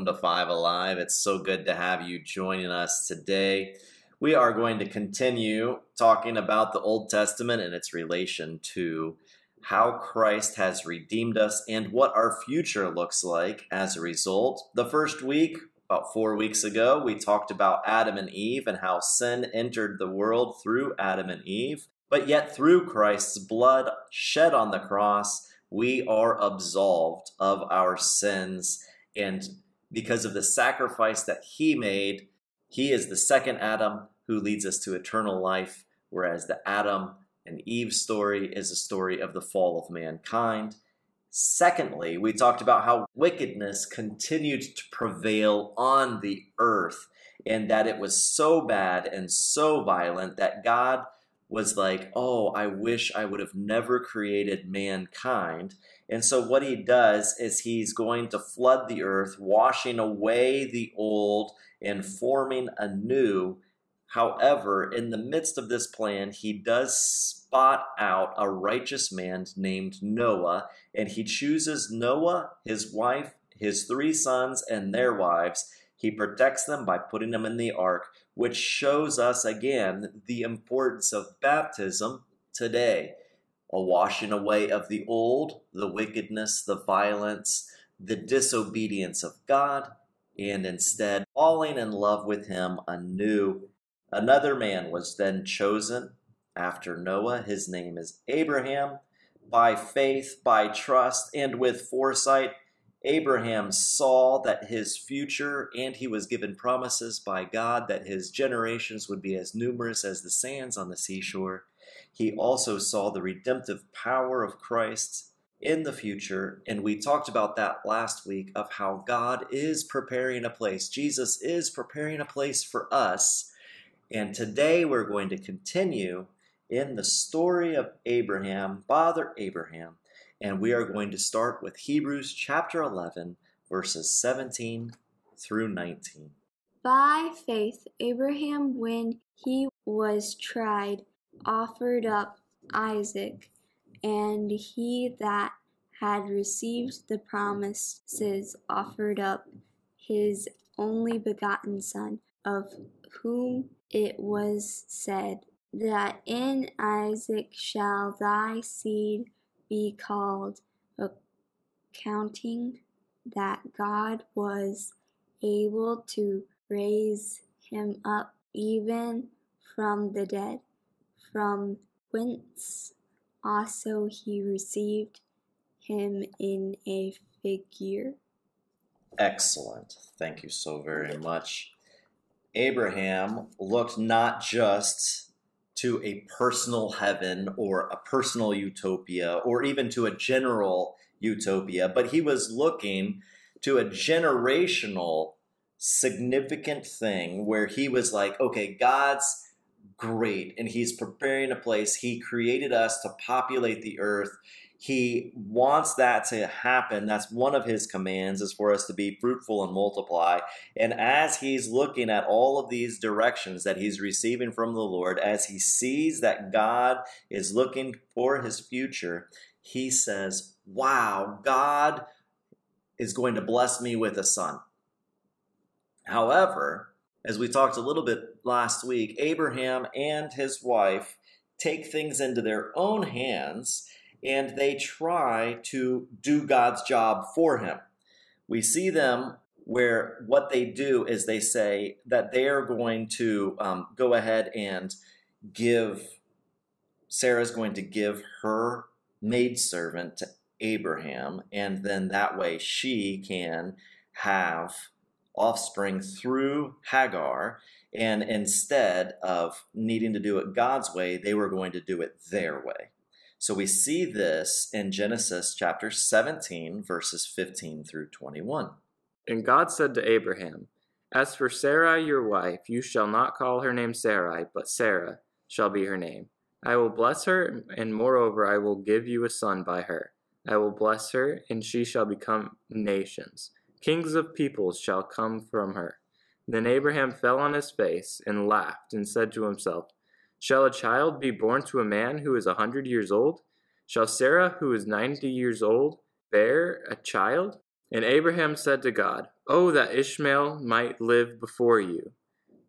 welcome to Five Alive. It's so good to have you joining us today. We are going to continue talking about the Old Testament and its relation to how Christ has redeemed us and what our future looks like as a result. The first week, about four weeks ago, we talked about Adam and Eve and how sin entered the world through Adam and Eve. But yet, through Christ's blood shed on the cross, we are absolved of our sins. And because of the sacrifice that he made, he is the second Adam who leads us to eternal life, whereas the Adam and Eve story is a story of the fall of mankind. Secondly, we talked about how wickedness continued to prevail on the earth and that it was so bad and so violent that God was like, oh, I wish I would have never created mankind. And so, what he does is he's going to flood the earth, washing away the old and forming a new. However, in the midst of this plan, he does spot out a righteous man named Noah, and he chooses Noah, his wife, his three sons, and their wives. He protects them by putting them in the ark which shows us again the importance of baptism today. A washing away of the old, the wickedness, the violence, the disobedience of God, and instead falling in love with Him anew. Another man was then chosen after Noah. His name is Abraham. By faith, by trust, and with foresight, Abraham saw that his future, and he was given promises by God that his generations would be as numerous as the sands on the seashore. He also saw the redemptive power of Christ in the future, and we talked about that last week of how God is preparing a place. Jesus is preparing a place for us. And today we're going to continue in the story of Abraham, Father Abraham and we are going to start with Hebrews chapter 11, verses 17 through 19. By faith, Abraham, when he was tried, offered up Isaac, and he that had received the promises offered up his only begotten Son, of whom it was said, That in Isaac shall thy seed be called accounting that God was able to raise him up even from the dead, from whence also he received him in a figure. Excellent. Thank you so very much. Abraham looked not just to a personal heaven or a personal utopia or even to a general utopia, but he was looking to a generational significant thing where he was like, okay, God's great and he's preparing a place. He created us to populate the earth. He wants that to happen. That's one of his commands is for us to be fruitful and multiply. And as he's looking at all of these directions that he's receiving from the Lord, as he sees that God is looking for his future, he says, Wow, God is going to bless me with a son. However, as we talked a little bit last week, Abraham and his wife take things into their own hands and they try to do God's job for him. We see them where what they do is they say that they are going to um, go ahead and give, Sarah's going to give her maidservant to Abraham, and then that way she can have offspring through Hagar. And instead of needing to do it God's way, they were going to do it their way. So we see this in Genesis chapter 17, verses 15 through 21. And God said to Abraham, As for Sarai your wife, you shall not call her name Sarai, but Sarah shall be her name. I will bless her, and moreover I will give you a son by her. I will bless her, and she shall become nations. Kings of peoples shall come from her. Then Abraham fell on his face and laughed, and said to himself, Shall a child be born to a man who is a hundred years old? Shall Sarah, who is ninety years old, bear a child? And Abraham said to God, Oh, that Ishmael might live before you.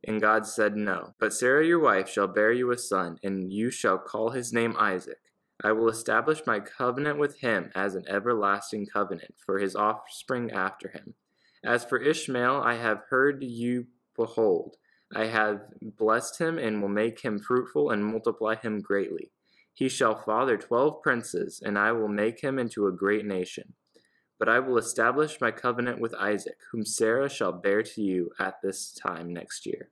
And God said, No. But Sarah your wife shall bear you a son, and you shall call his name Isaac. I will establish my covenant with him as an everlasting covenant for his offspring after him. As for Ishmael, I have heard you, behold, I have blessed him and will make him fruitful and multiply him greatly. He shall father twelve princes, and I will make him into a great nation. But I will establish my covenant with Isaac, whom Sarah shall bear to you at this time next year.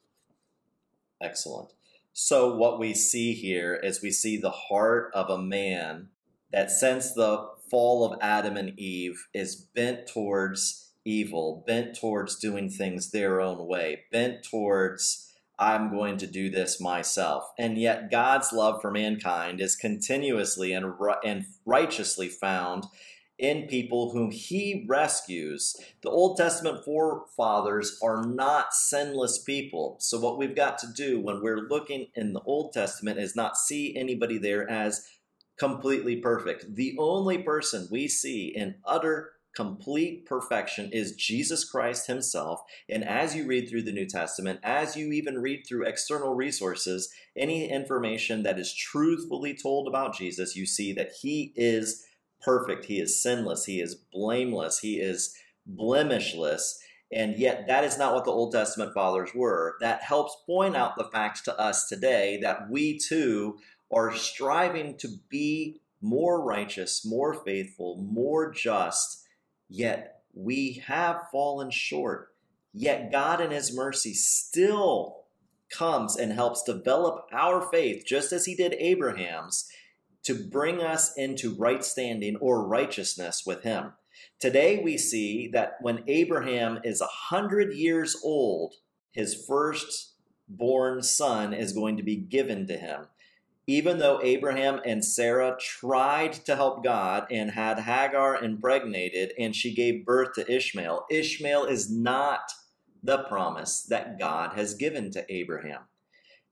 Excellent. So, what we see here is we see the heart of a man that, since the fall of Adam and Eve, is bent towards evil, bent towards doing things their own way, bent towards, I'm going to do this myself. And yet, God's love for mankind is continuously and, and righteously found in people whom he rescues. The Old Testament forefathers are not sinless people. So, what we've got to do when we're looking in the Old Testament is not see anybody there as completely perfect. The only person we see in utter complete perfection is Jesus Christ himself. And as you read through the New Testament, as you even read through external resources, any information that is truthfully told about Jesus, you see that he is perfect, he is sinless, he is blameless, he is blemishless. And yet, that is not what the Old Testament fathers were. That helps point out the fact to us today that we too are striving to be more righteous, more faithful, more just, yet we have fallen short. Yet God, in His mercy, still comes and helps develop our faith, just as He did Abraham's, to bring us into right standing or righteousness with him. Today we see that when Abraham is a hundred years old, his firstborn son is going to be given to him. Even though Abraham and Sarah tried to help God and had Hagar impregnated and she gave birth to Ishmael, Ishmael is not the promise that God has given to Abraham.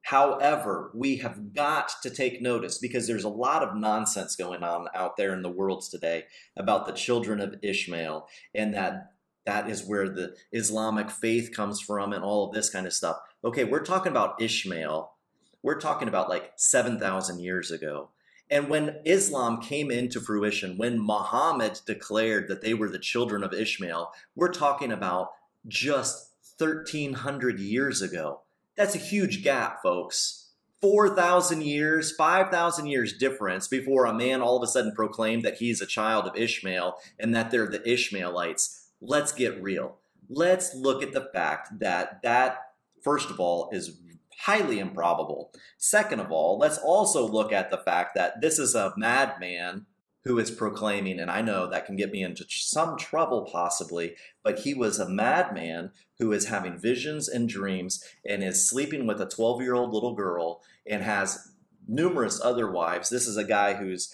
However, we have got to take notice because there's a lot of nonsense going on out there in the world today about the children of Ishmael and that that is where the Islamic faith comes from and all of this kind of stuff. Okay, we're talking about Ishmael. We're talking about like 7,000 years ago. And when Islam came into fruition, when Muhammad declared that they were the children of Ishmael, we're talking about just 1,300 years ago. That's a huge gap, folks. 4,000 years, 5,000 years difference before a man all of a sudden proclaimed that he's a child of Ishmael and that they're the Ishmaelites. Let's get real. Let's look at the fact that that, first of all, is highly improbable. Second of all, let's also look at the fact that this is a madman who is proclaiming, and I know that can get me into some trouble possibly, but he was a madman who is having visions and dreams and is sleeping with a 12 year old little girl and has numerous other wives. This is a guy who's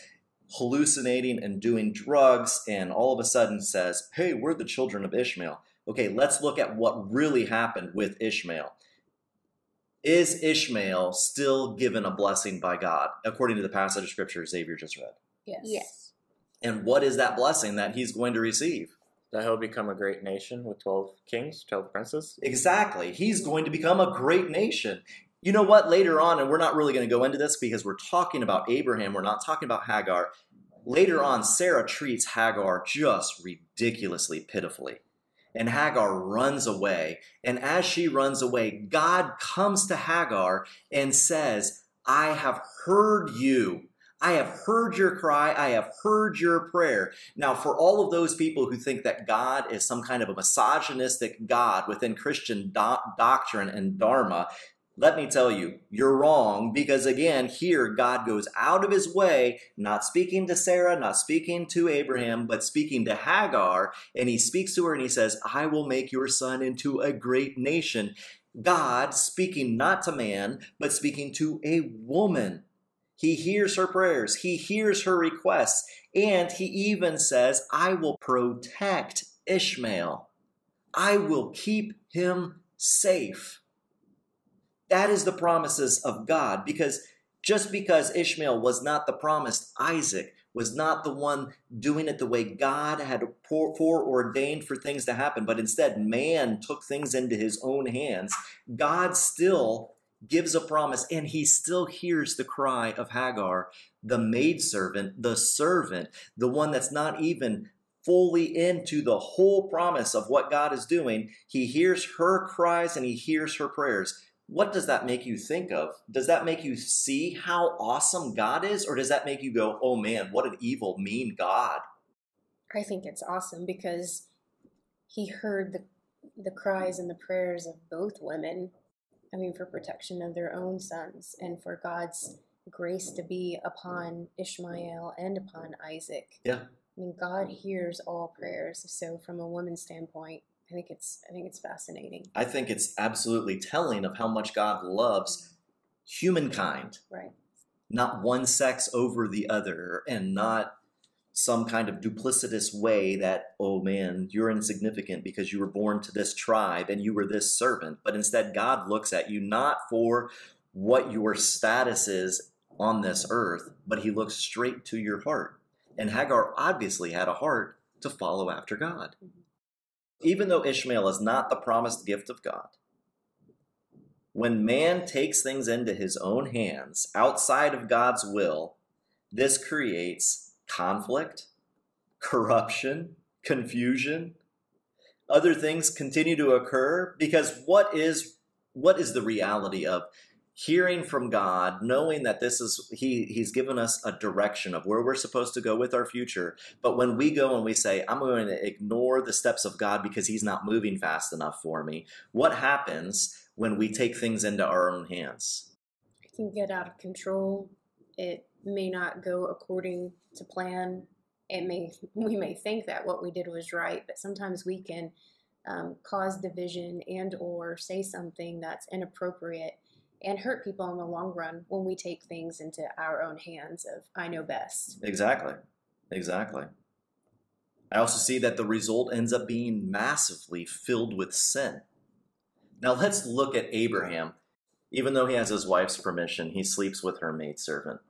hallucinating and doing drugs and all of a sudden says, Hey, we're the children of Ishmael. Okay, let's look at what really happened with Ishmael. Is Ishmael still given a blessing by God, according to the passage of scripture Xavier just read? Yes. Yes. And what is that blessing that he's going to receive? That he'll become a great nation with 12 kings, 12 princes? Exactly. He's going to become a great nation. You know what? Later on, and we're not really going to go into this because we're talking about Abraham, we're not talking about Hagar. Later on, Sarah treats Hagar just ridiculously pitifully. And Hagar runs away. And as she runs away, God comes to Hagar and says, I have heard you. I have heard your cry. I have heard your prayer. Now, for all of those people who think that God is some kind of a misogynistic God within Christian do- doctrine and dharma, let me tell you, you're wrong because again, here God goes out of his way, not speaking to Sarah, not speaking to Abraham, but speaking to Hagar. And he speaks to her and he says, I will make your son into a great nation. God speaking not to man, but speaking to a woman. He hears her prayers, he hears her requests, and he even says, I will protect Ishmael. I will keep him safe. That is the promises of God because just because Ishmael was not the promised Isaac, was not the one doing it the way God had foreordained for things to happen, but instead man took things into his own hands, God still gives a promise and he still hears the cry of Hagar, the maidservant, the servant, the one that's not even fully into the whole promise of what God is doing. He hears her cries and he hears her prayers what does that make you think of? Does that make you see how awesome God is? Or does that make you go, oh man, what an evil, mean God? I think it's awesome because he heard the, the cries and the prayers of both women. I mean, for protection of their own sons and for God's grace to be upon Ishmael and upon Isaac. Yeah. I mean, God hears all prayers. So, from a woman's standpoint, I think it's I think it's fascinating. I think it's absolutely telling of how much God loves humankind. Right. Not one sex over the other and not some kind of duplicitous way that, oh man, you're insignificant because you were born to this tribe and you were this servant. But instead, God looks at you not for what your status is on this earth, but He looks straight to your heart. And Hagar obviously had a heart to follow after God. Mm-hmm even though Ishmael is not the promised gift of God, when man takes things into his own hands outside of God's will, this creates conflict, corruption, confusion. Other things continue to occur because what is what is the reality of hearing from God, knowing that this is he he's given us a direction of where we're supposed to go with our future. But when we go and we say, I'm going to ignore the steps of God because he's not moving fast enough for me, what happens when we take things into our own hands? It can get out of control. It may not go according to plan. It may we may think that what we did was right, but sometimes we can um, cause division and or say something that's inappropriate and hurt people in the long run when we take things into our own hands of I know best. Exactly. Exactly. I also see that the result ends up being massively filled with sin. Now let's look at Abraham. Even though he has his wife's permission, he sleeps with her maidservant,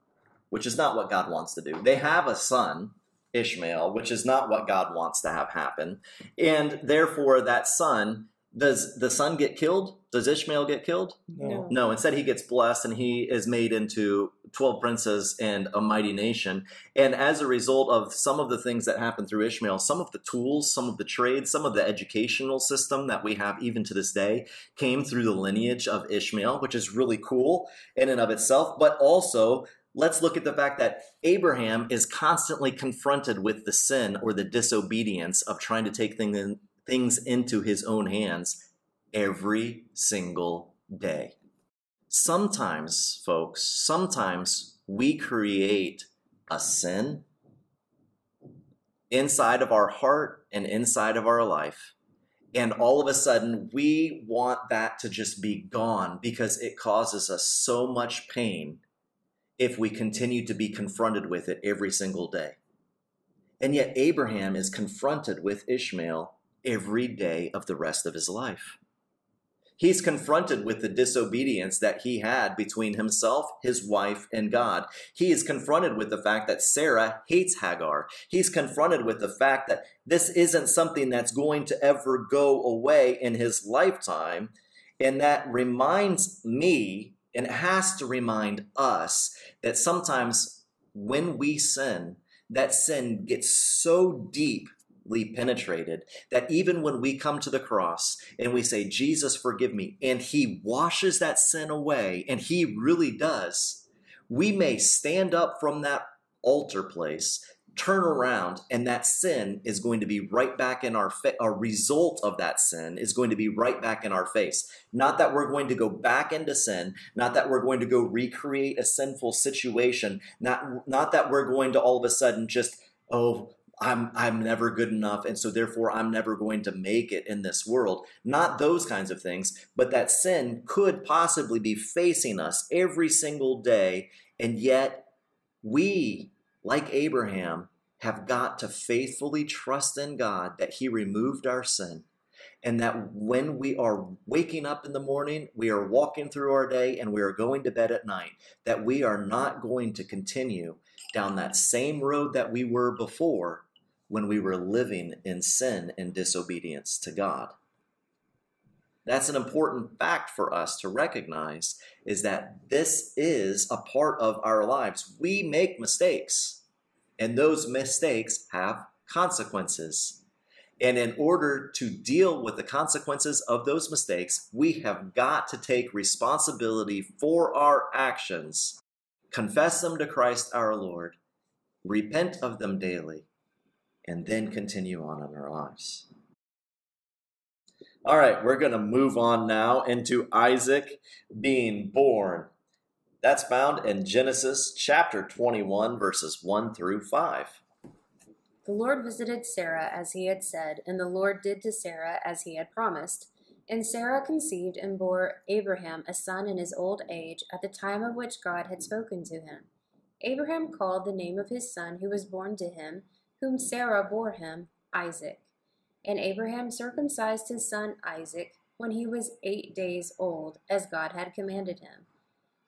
which is not what God wants to do. They have a son, Ishmael, which is not what God wants to have happen. And therefore, that son does the son get killed? Does Ishmael get killed? No. No, instead he gets blessed and he is made into 12 princes and a mighty nation. And as a result of some of the things that happen through Ishmael, some of the tools, some of the trades, some of the educational system that we have even to this day came through the lineage of Ishmael, which is really cool in and of itself. But also, let's look at the fact that Abraham is constantly confronted with the sin or the disobedience of trying to take things in, things into his own hands every single day. Sometimes, folks, sometimes we create a sin inside of our heart and inside of our life. And all of a sudden, we want that to just be gone because it causes us so much pain if we continue to be confronted with it every single day. And yet, Abraham is confronted with Ishmael every day of the rest of his life. He's confronted with the disobedience that he had between himself, his wife, and God. He is confronted with the fact that Sarah hates Hagar. He's confronted with the fact that this isn't something that's going to ever go away in his lifetime. And that reminds me, and has to remind us, that sometimes when we sin, that sin gets so deep penetrated that even when we come to the cross and we say, Jesus, forgive me, and He washes that sin away, and He really does, we may stand up from that altar place, turn around, and that sin is going to be right back in our face. A result of that sin is going to be right back in our face. Not that we're going to go back into sin, not that we're going to go recreate a sinful situation, not, not that we're going to all of a sudden just, oh, I'm I'm never good enough and so therefore I'm never going to make it in this world. Not those kinds of things, but that sin could possibly be facing us every single day and yet we like Abraham have got to faithfully trust in God that he removed our sin and that when we are waking up in the morning, we are walking through our day and we are going to bed at night, that we are not going to continue down that same road that we were before when we were living in sin and disobedience to God. That's an important fact for us to recognize is that this is a part of our lives. We make mistakes, and those mistakes have consequences. And in order to deal with the consequences of those mistakes, we have got to take responsibility for our actions, confess them to Christ our Lord, repent of them daily, and then continue on in our lives. All right, we're going to move on now into Isaac being born. That's found in Genesis chapter 21, verses 1 through 5. The Lord visited Sarah as he had said, and the Lord did to Sarah as he had promised. And Sarah conceived and bore Abraham a son in his old age, at the time of which God had spoken to him. Abraham called the name of his son who was born to him, whom Sarah bore him, Isaac. And Abraham circumcised his son Isaac when he was eight days old, as God had commanded him.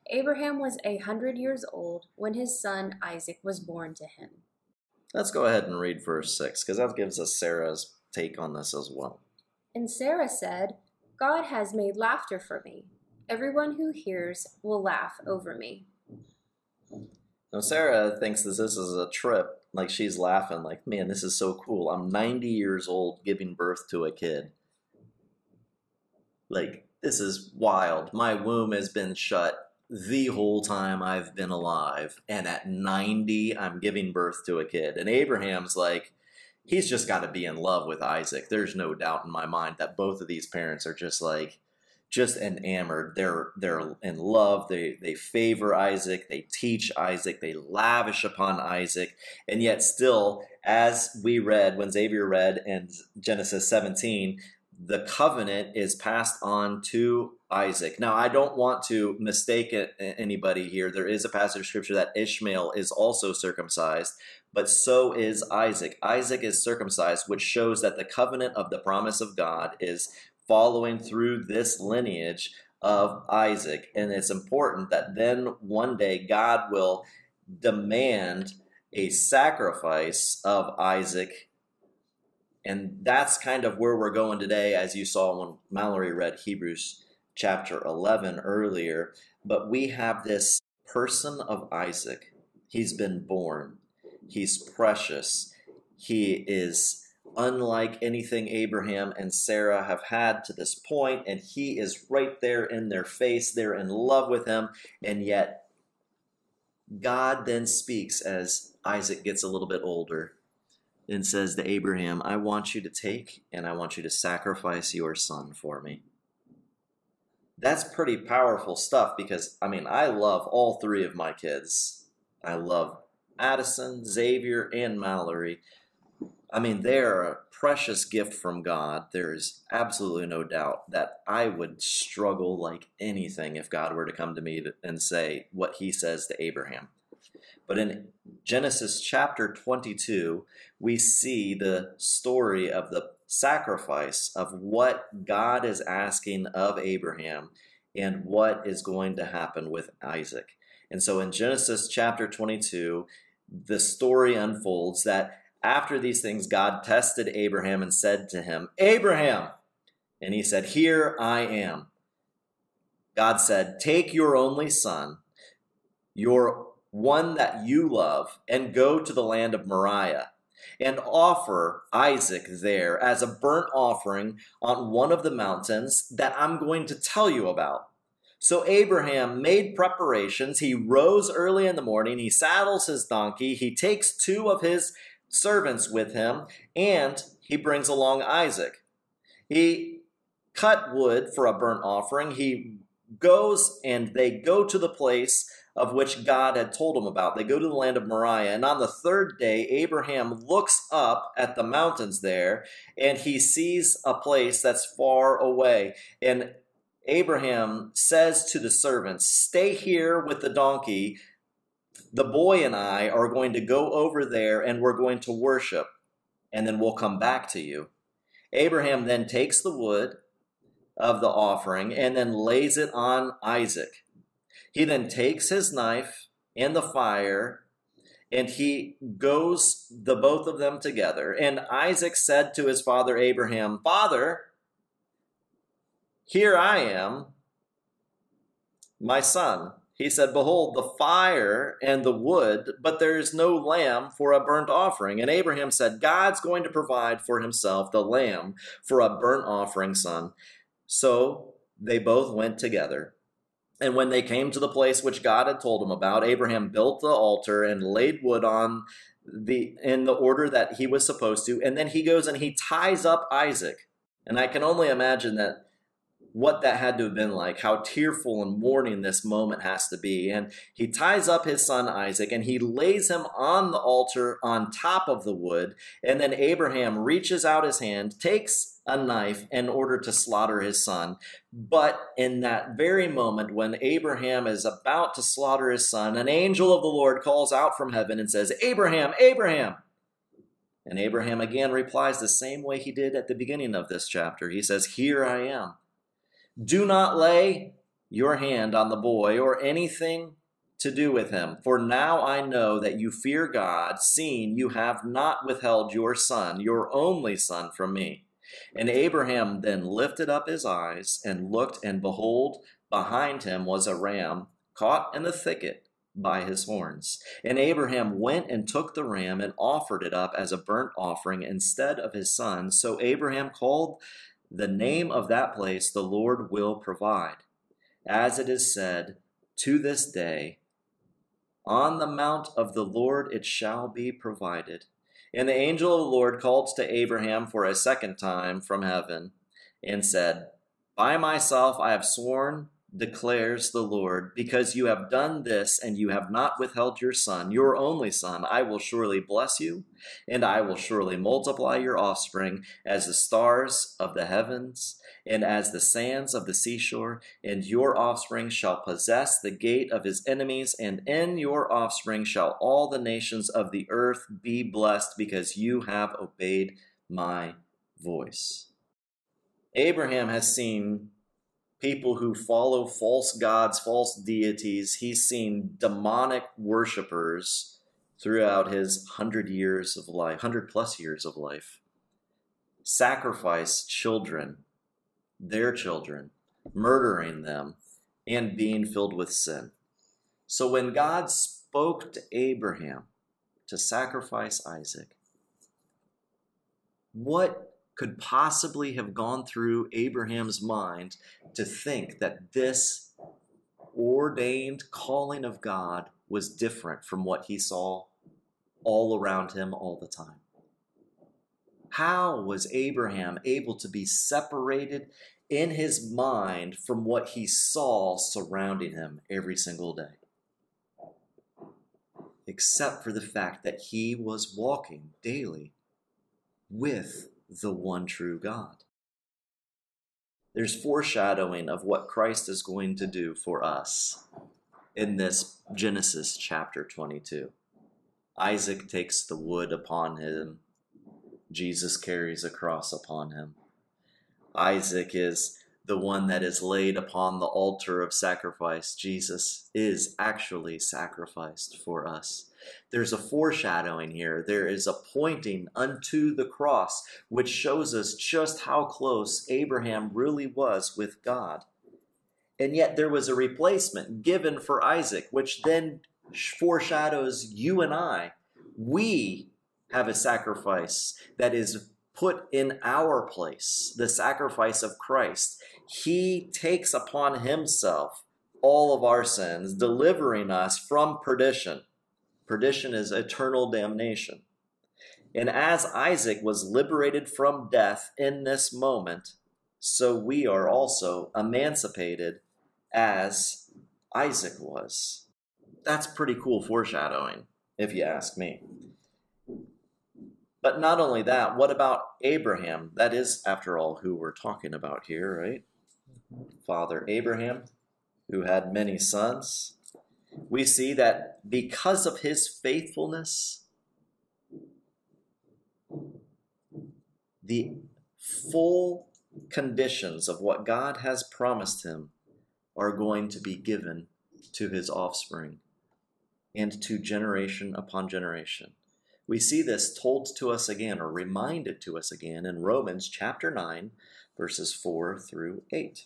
Abraham was a hundred years old when his son Isaac was born to him. Let's go ahead and read verse 6, because that gives us Sarah's take on this as well. And Sarah said, God has made laughter for me. Everyone who hears will laugh over me. Now, Sarah thinks that this is a trip like she's laughing, like, man, this is so cool. I'm 90 years old giving birth to a kid. Like, this is wild. My womb has been shut the whole time I've been alive. And at 90, I'm giving birth to a kid. And Abraham's like, he's just got to be in love with Isaac. There's no doubt in my mind that both of these parents are just like, just enamored. They're they're in love. They they favor Isaac. They teach Isaac. They lavish upon Isaac. And yet still, as we read when Xavier read in Genesis 17, the covenant is passed on to Isaac. Now, I don't want to mistake anybody here. There is a passage of scripture that Ishmael is also circumcised, but so is Isaac. Isaac is circumcised, which shows that the covenant of the promise of God is following through this lineage of Isaac. And it's important that then one day God will demand a sacrifice of Isaac. And that's kind of where we're going today, as you saw when Mallory read Hebrews chapter 11 earlier. But we have this person of Isaac. He's been born, he's precious, he is unlike anything Abraham and Sarah have had to this point, and he is right there in their face. They're in love with him, and yet God then speaks as Isaac gets a little bit older and says to Abraham, I want you to take and I want you to sacrifice your son for me. That's pretty powerful stuff because, I mean, I love all three of my kids. I love Addison, Xavier, and Mallory. I mean, they're a precious gift from God. There is absolutely no doubt that I would struggle like anything if God were to come to me and say what he says to Abraham. But in Genesis chapter 22, we see the story of the sacrifice of what God is asking of Abraham and what is going to happen with Isaac. And so in Genesis chapter 22, the story unfolds that after these things, God tested Abraham and said to him, Abraham! And he said, Here I am. God said, Take your only son, your one that you love, and go to the land of Moriah and offer Isaac there as a burnt offering on one of the mountains that I'm going to tell you about. So Abraham made preparations. He rose early in the morning. He saddles his donkey. He takes two of his servants with him, and he brings along Isaac. He cut wood for a burnt offering. He goes and they go to the place of which God had told him about. They go to the land of Moriah. And on the third day, Abraham looks up at the mountains there and he sees a place that's far away. And Abraham says to the servants, Stay here with the donkey the boy and I are going to go over there and we're going to worship, and then we'll come back to you. Abraham then takes the wood of the offering and then lays it on Isaac. He then takes his knife and the fire and he goes the both of them together. And Isaac said to his father Abraham, Father, here I am, my son. He said, Behold, the fire and the wood, but there is no lamb for a burnt offering. And Abraham said, God's going to provide for himself the lamb for a burnt offering, son. So they both went together. And when they came to the place which God had told him about, Abraham built the altar and laid wood on the in the order that he was supposed to, and then he goes and he ties up Isaac. And I can only imagine that what that had to have been like, how tearful and mourning this moment has to be. And he ties up his son Isaac and he lays him on the altar on top of the wood. And then Abraham reaches out his hand, takes a knife in order to slaughter his son. But in that very moment, when Abraham is about to slaughter his son, an angel of the Lord calls out from heaven and says, Abraham, Abraham. And Abraham again replies the same way he did at the beginning of this chapter. He says, Here I am. Do not lay your hand on the boy or anything to do with him, for now I know that you fear God, seeing you have not withheld your son, your only son, from me. And Abraham then lifted up his eyes and looked, and behold, behind him was a ram caught in the thicket by his horns. And Abraham went and took the ram and offered it up as a burnt offering instead of his son. So Abraham called the name of that place the Lord will provide. As it is said, to this day, on the mount of the Lord it shall be provided. And the angel of the Lord called to Abraham for a second time from heaven and said, By myself I have sworn declares the Lord, because you have done this and you have not withheld your son, your only son, I will surely bless you, and I will surely multiply your offspring as the stars of the heavens and as the sands of the seashore, and your offspring shall possess the gate of his enemies, and in your offspring shall all the nations of the earth be blessed, because you have obeyed my voice. Abraham has seen people who follow false gods, false deities. He's seen demonic worshippers throughout his hundred years of life, hundred plus years of life, sacrifice children, their children, murdering them, and being filled with sin. So when God spoke to Abraham to sacrifice Isaac, what could possibly have gone through Abraham's mind to think that this ordained calling of God was different from what he saw all around him all the time? How was Abraham able to be separated in his mind from what he saw surrounding him every single day? Except for the fact that he was walking daily with the one true God. There's foreshadowing of what Christ is going to do for us in this Genesis chapter 22. Isaac takes the wood upon him. Jesus carries a cross upon him. Isaac is the one that is laid upon the altar of sacrifice. Jesus is actually sacrificed for us. There's a foreshadowing here. There is a pointing unto the cross, which shows us just how close Abraham really was with God. And yet there was a replacement given for Isaac, which then foreshadows you and I. We have a sacrifice that is put in our place, the sacrifice of Christ. He takes upon himself all of our sins, delivering us from perdition. Perdition is eternal damnation. And as Isaac was liberated from death in this moment, so we are also emancipated as Isaac was. That's pretty cool foreshadowing, if you ask me. But not only that, what about Abraham? That is, after all, who we're talking about here, right? Father Abraham, who had many sons we see that because of his faithfulness, the full conditions of what God has promised him are going to be given to his offspring. and to generation upon generation. We see this told to us again or reminded to us again in Romans chapter 9, verses 4 through 8.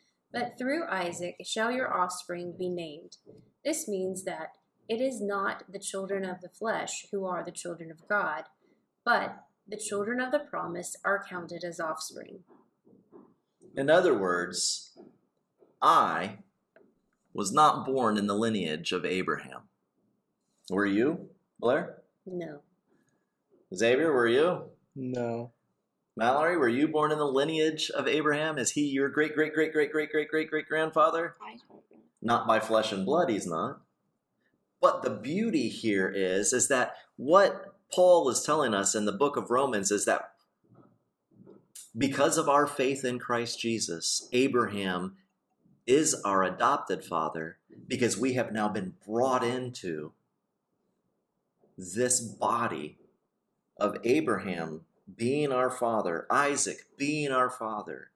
But through Isaac shall your offspring be named. This means that it is not the children of the flesh who are the children of God, but the children of the promise are counted as offspring. In other words, I was not born in the lineage of Abraham. Were you, Blair? No. Xavier, were you? No. Mallory, were you born in the lineage of Abraham? Is he your great, great, great, great, great, great, great, great grandfather? I don't know. Not by flesh and blood, he's not. But the beauty here is, is that what Paul is telling us in the book of Romans is that because of our faith in Christ Jesus, Abraham is our adopted father because we have now been brought into this body of Abraham being our father, Isaac being our father,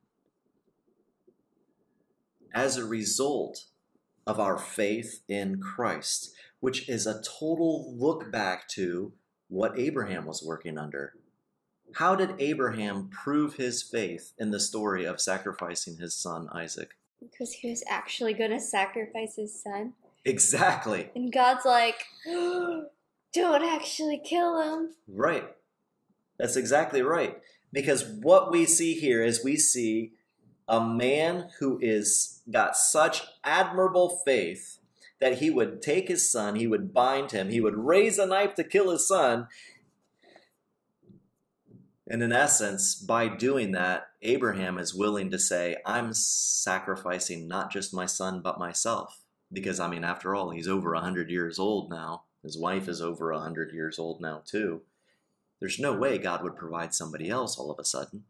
as a result of our faith in Christ, which is a total look back to what Abraham was working under. How did Abraham prove his faith in the story of sacrificing his son Isaac? Because he was actually going to sacrifice his son. Exactly. And God's like, don't actually kill him. Right. That's exactly right. Because what we see here is we see a man who is got such admirable faith that he would take his son, he would bind him, he would raise a knife to kill his son. And in essence, by doing that, Abraham is willing to say, I'm sacrificing not just my son, but myself. Because, I mean, after all, he's over 100 years old now. His wife is over 100 years old now, too. There's no way God would provide somebody else all of a sudden.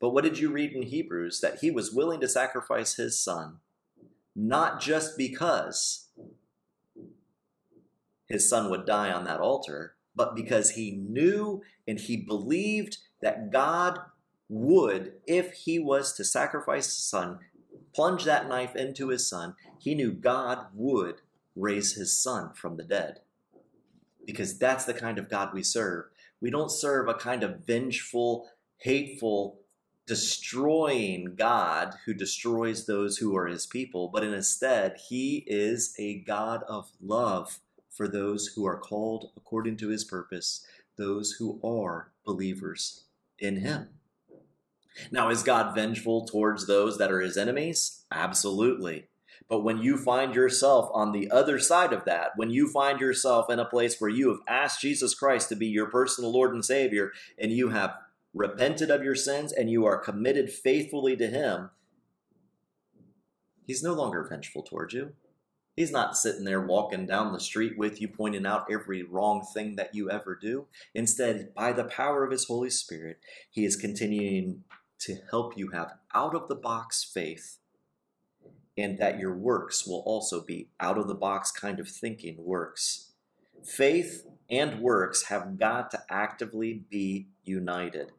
But what did you read in Hebrews? That he was willing to sacrifice his son, not just because his son would die on that altar, but because he knew and he believed that God would, if he was to sacrifice his son, plunge that knife into his son, he knew God would raise his son from the dead. Because that's the kind of God we serve. We don't serve a kind of vengeful, hateful, destroying God who destroys those who are his people, but instead, he is a God of love for those who are called according to his purpose, those who are believers in him. Now, is God vengeful towards those that are his enemies? Absolutely. But when you find yourself on the other side of that, when you find yourself in a place where you have asked Jesus Christ to be your personal Lord and Savior, and you have repented of your sins and you are committed faithfully to Him, He's no longer vengeful towards you. He's not sitting there walking down the street with you, pointing out every wrong thing that you ever do. Instead, by the power of His Holy Spirit, He is continuing to help you have out of the box faith and that your works will also be out of the box kind of thinking works. Faith and works have got to actively be united.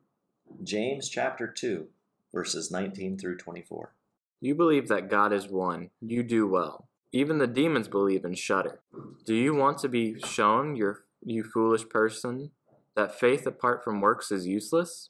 James chapter 2, verses 19 through 24. You believe that God is one. You do well. Even the demons believe and shudder. Do you want to be shown, your, you foolish person, that faith apart from works is useless?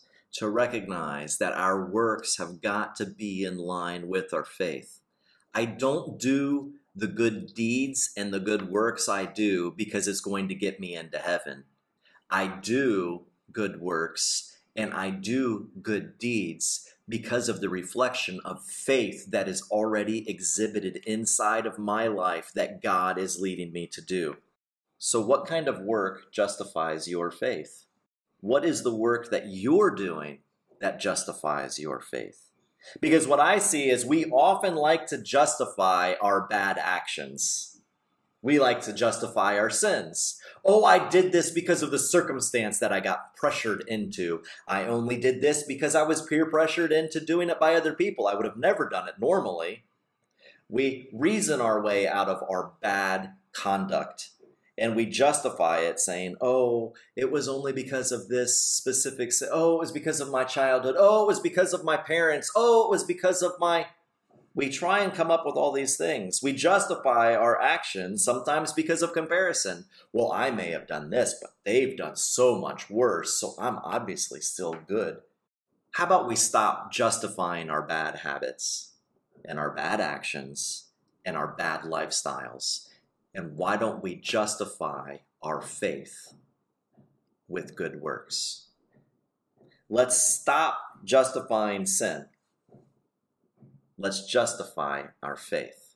to recognize that our works have got to be in line with our faith. I don't do the good deeds and the good works I do because it's going to get me into heaven. I do good works and I do good deeds because of the reflection of faith that is already exhibited inside of my life that God is leading me to do. So, what kind of work justifies your faith? What is the work that you're doing that justifies your faith? Because what I see is we often like to justify our bad actions. We like to justify our sins. Oh, I did this because of the circumstance that I got pressured into. I only did this because I was peer pressured into doing it by other people. I would have never done it normally. We reason our way out of our bad conduct and we justify it saying, oh, it was only because of this specific, oh, it was because of my childhood, oh, it was because of my parents, oh, it was because of my. We try and come up with all these things. We justify our actions sometimes because of comparison. Well, I may have done this, but they've done so much worse, so I'm obviously still good. How about we stop justifying our bad habits and our bad actions and our bad lifestyles? And why don't we justify our faith with good works? Let's stop justifying sin. Let's justify our faith.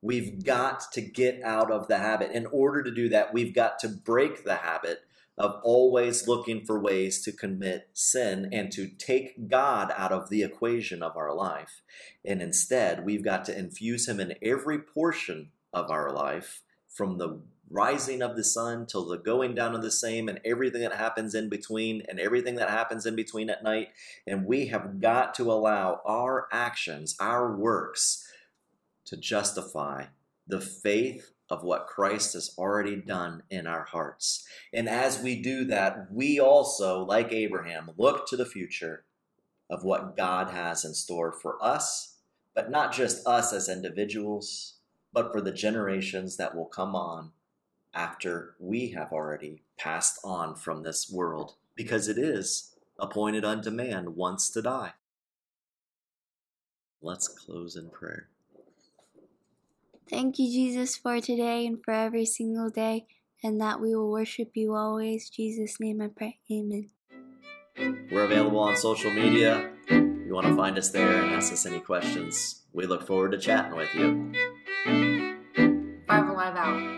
We've got to get out of the habit. In order to do that, we've got to break the habit of always looking for ways to commit sin and to take God out of the equation of our life. And instead, we've got to infuse Him in every portion of our life from the rising of the sun till the going down of the same and everything that happens in between and everything that happens in between at night. And we have got to allow our actions, our works, to justify the faith of what Christ has already done in our hearts. And as we do that, we also, like Abraham, look to the future of what God has in store for us, but not just us as individuals but for the generations that will come on after we have already passed on from this world, because it is appointed unto man once to die. Let's close in prayer. Thank you, Jesus, for today and for every single day, and that we will worship you always. Jesus' name I pray. Amen. We're available on social media. If you want to find us there and ask us any questions, we look forward to chatting with you. Five Alive out.